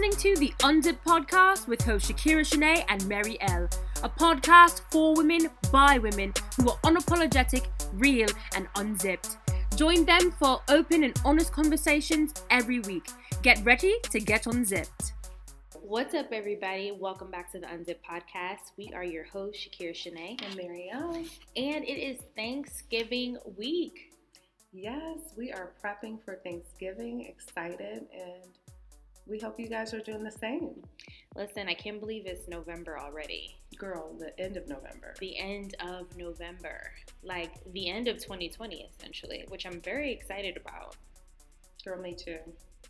listening to the Unzipped podcast with host Shakira Shanae and Mary L. A podcast for women by women who are unapologetic, real, and unzipped. Join them for open and honest conversations every week. Get ready to get unzipped. What's up, everybody? Welcome back to the Unzipped podcast. We are your hosts, Shakira Shanae and Mary L. And it is Thanksgiving week. Yes, we are prepping for Thanksgiving, excited, and we hope you guys are doing the same. Listen, I can't believe it's November already. Girl, the end of November. The end of November. Like the end of 2020, essentially, which I'm very excited about. Girl, me too.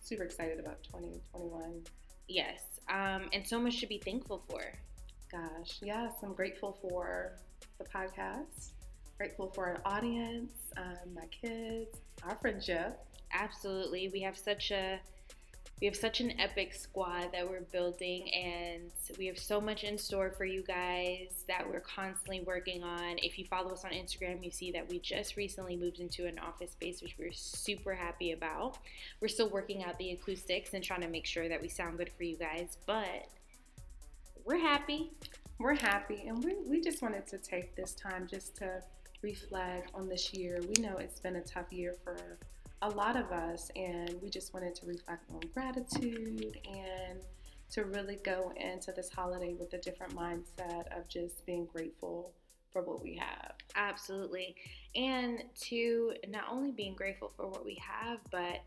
Super excited about 2021. Yes, um, and so much to be thankful for. Gosh, yes, I'm grateful for the podcast, grateful for our audience, um, my kids, our friendship. Absolutely. We have such a we have such an epic squad that we're building, and we have so much in store for you guys that we're constantly working on. If you follow us on Instagram, you see that we just recently moved into an office space, which we're super happy about. We're still working out the acoustics and trying to make sure that we sound good for you guys, but we're happy. We're happy, and we, we just wanted to take this time just to reflect on this year. We know it's been a tough year for a lot of us, and we just wanted to reflect on gratitude and to really go into this holiday with a different mindset of just being grateful for what we have. Absolutely. And to not only being grateful for what we have, but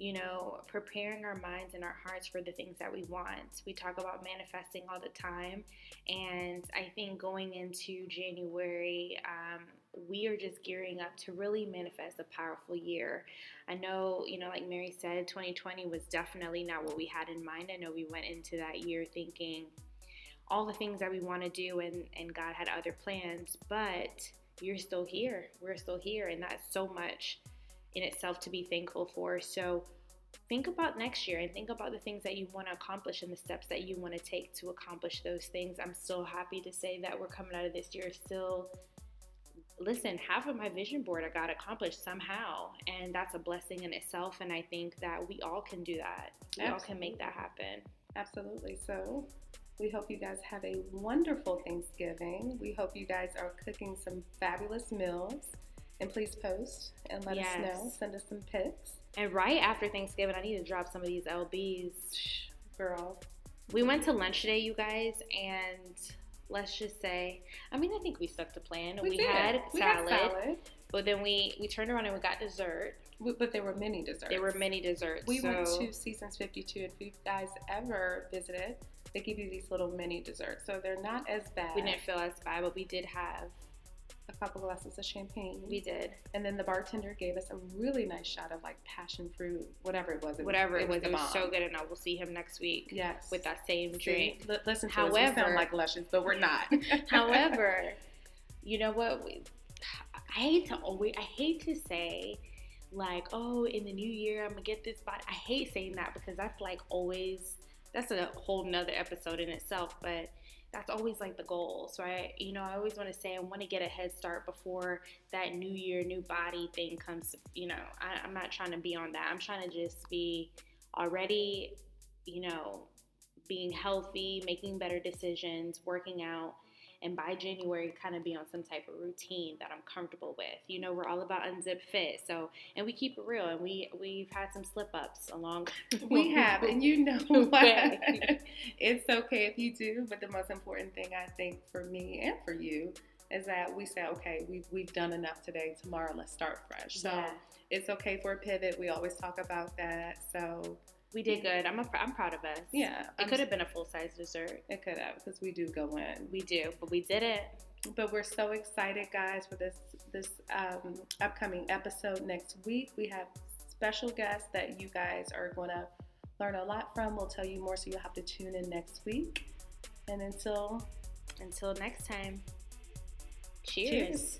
you know, preparing our minds and our hearts for the things that we want. We talk about manifesting all the time. And I think going into January, um, we are just gearing up to really manifest a powerful year. I know, you know, like Mary said, 2020 was definitely not what we had in mind. I know we went into that year thinking all the things that we want to do, and, and God had other plans, but you're still here. We're still here, and that's so much in itself to be thankful for. So, think about next year and think about the things that you want to accomplish and the steps that you want to take to accomplish those things. I'm so happy to say that we're coming out of this year still listen, half of my vision board I got accomplished somehow. And that's a blessing in itself. And I think that we all can do that. We Absolutely. all can make that happen. Absolutely. So we hope you guys have a wonderful Thanksgiving. We hope you guys are cooking some fabulous meals. And please post and let yes. us know. Send us some pics. And right after Thanksgiving, I need to drop some of these LBs. Girl. We went to lunch today, you guys, and let's just say, I mean, I think we stuck to plan. We, we had we salad, salad, but then we we turned around and we got dessert. We, but there were many desserts. There were many desserts. We so. went to Seasons 52. If you guys ever visited, they give you these little mini desserts. So they're not as bad. We didn't feel as bad, but we did have a couple glasses of champagne. We did. And then the bartender gave us a really nice shot of like passion fruit, whatever it was. It whatever was, it was, it was so good. And I will see him next week. Yes. With that same drink. L- listen to However, sound like luscious, but we're not. However, you know what? We, I hate to always, I hate to say, like, oh, in the new year, I'm gonna get this body. I hate saying that because that's like always, that's a whole nother episode in itself. But that's always like the goal. So I, you know, I always want to say I want to get a head start before that new year, new body thing comes. You know, I, I'm not trying to be on that. I'm trying to just be already, you know, being healthy, making better decisions, working out, and by January kind of be on some type of routine that I'm comfortable with. You know, we're all about unzip fit. So, and we keep it real and we we've had some slip ups along We have, and you know what? it's okay if you do, but the most important thing I think for me and for you is that we say, okay, we've, we've done enough today. Tomorrow, let's start fresh. So yeah. it's okay for a pivot. We always talk about that. So we did good. I'm a, I'm proud of us. Yeah, it could have been a full size dessert. It could have because we do go in. We do, but we did it. But we're so excited, guys, for this this um, upcoming episode next week. We have special guests that you guys are going to learn a lot from. We'll tell you more, so you'll have to tune in next week. And until until next time, cheers. cheers.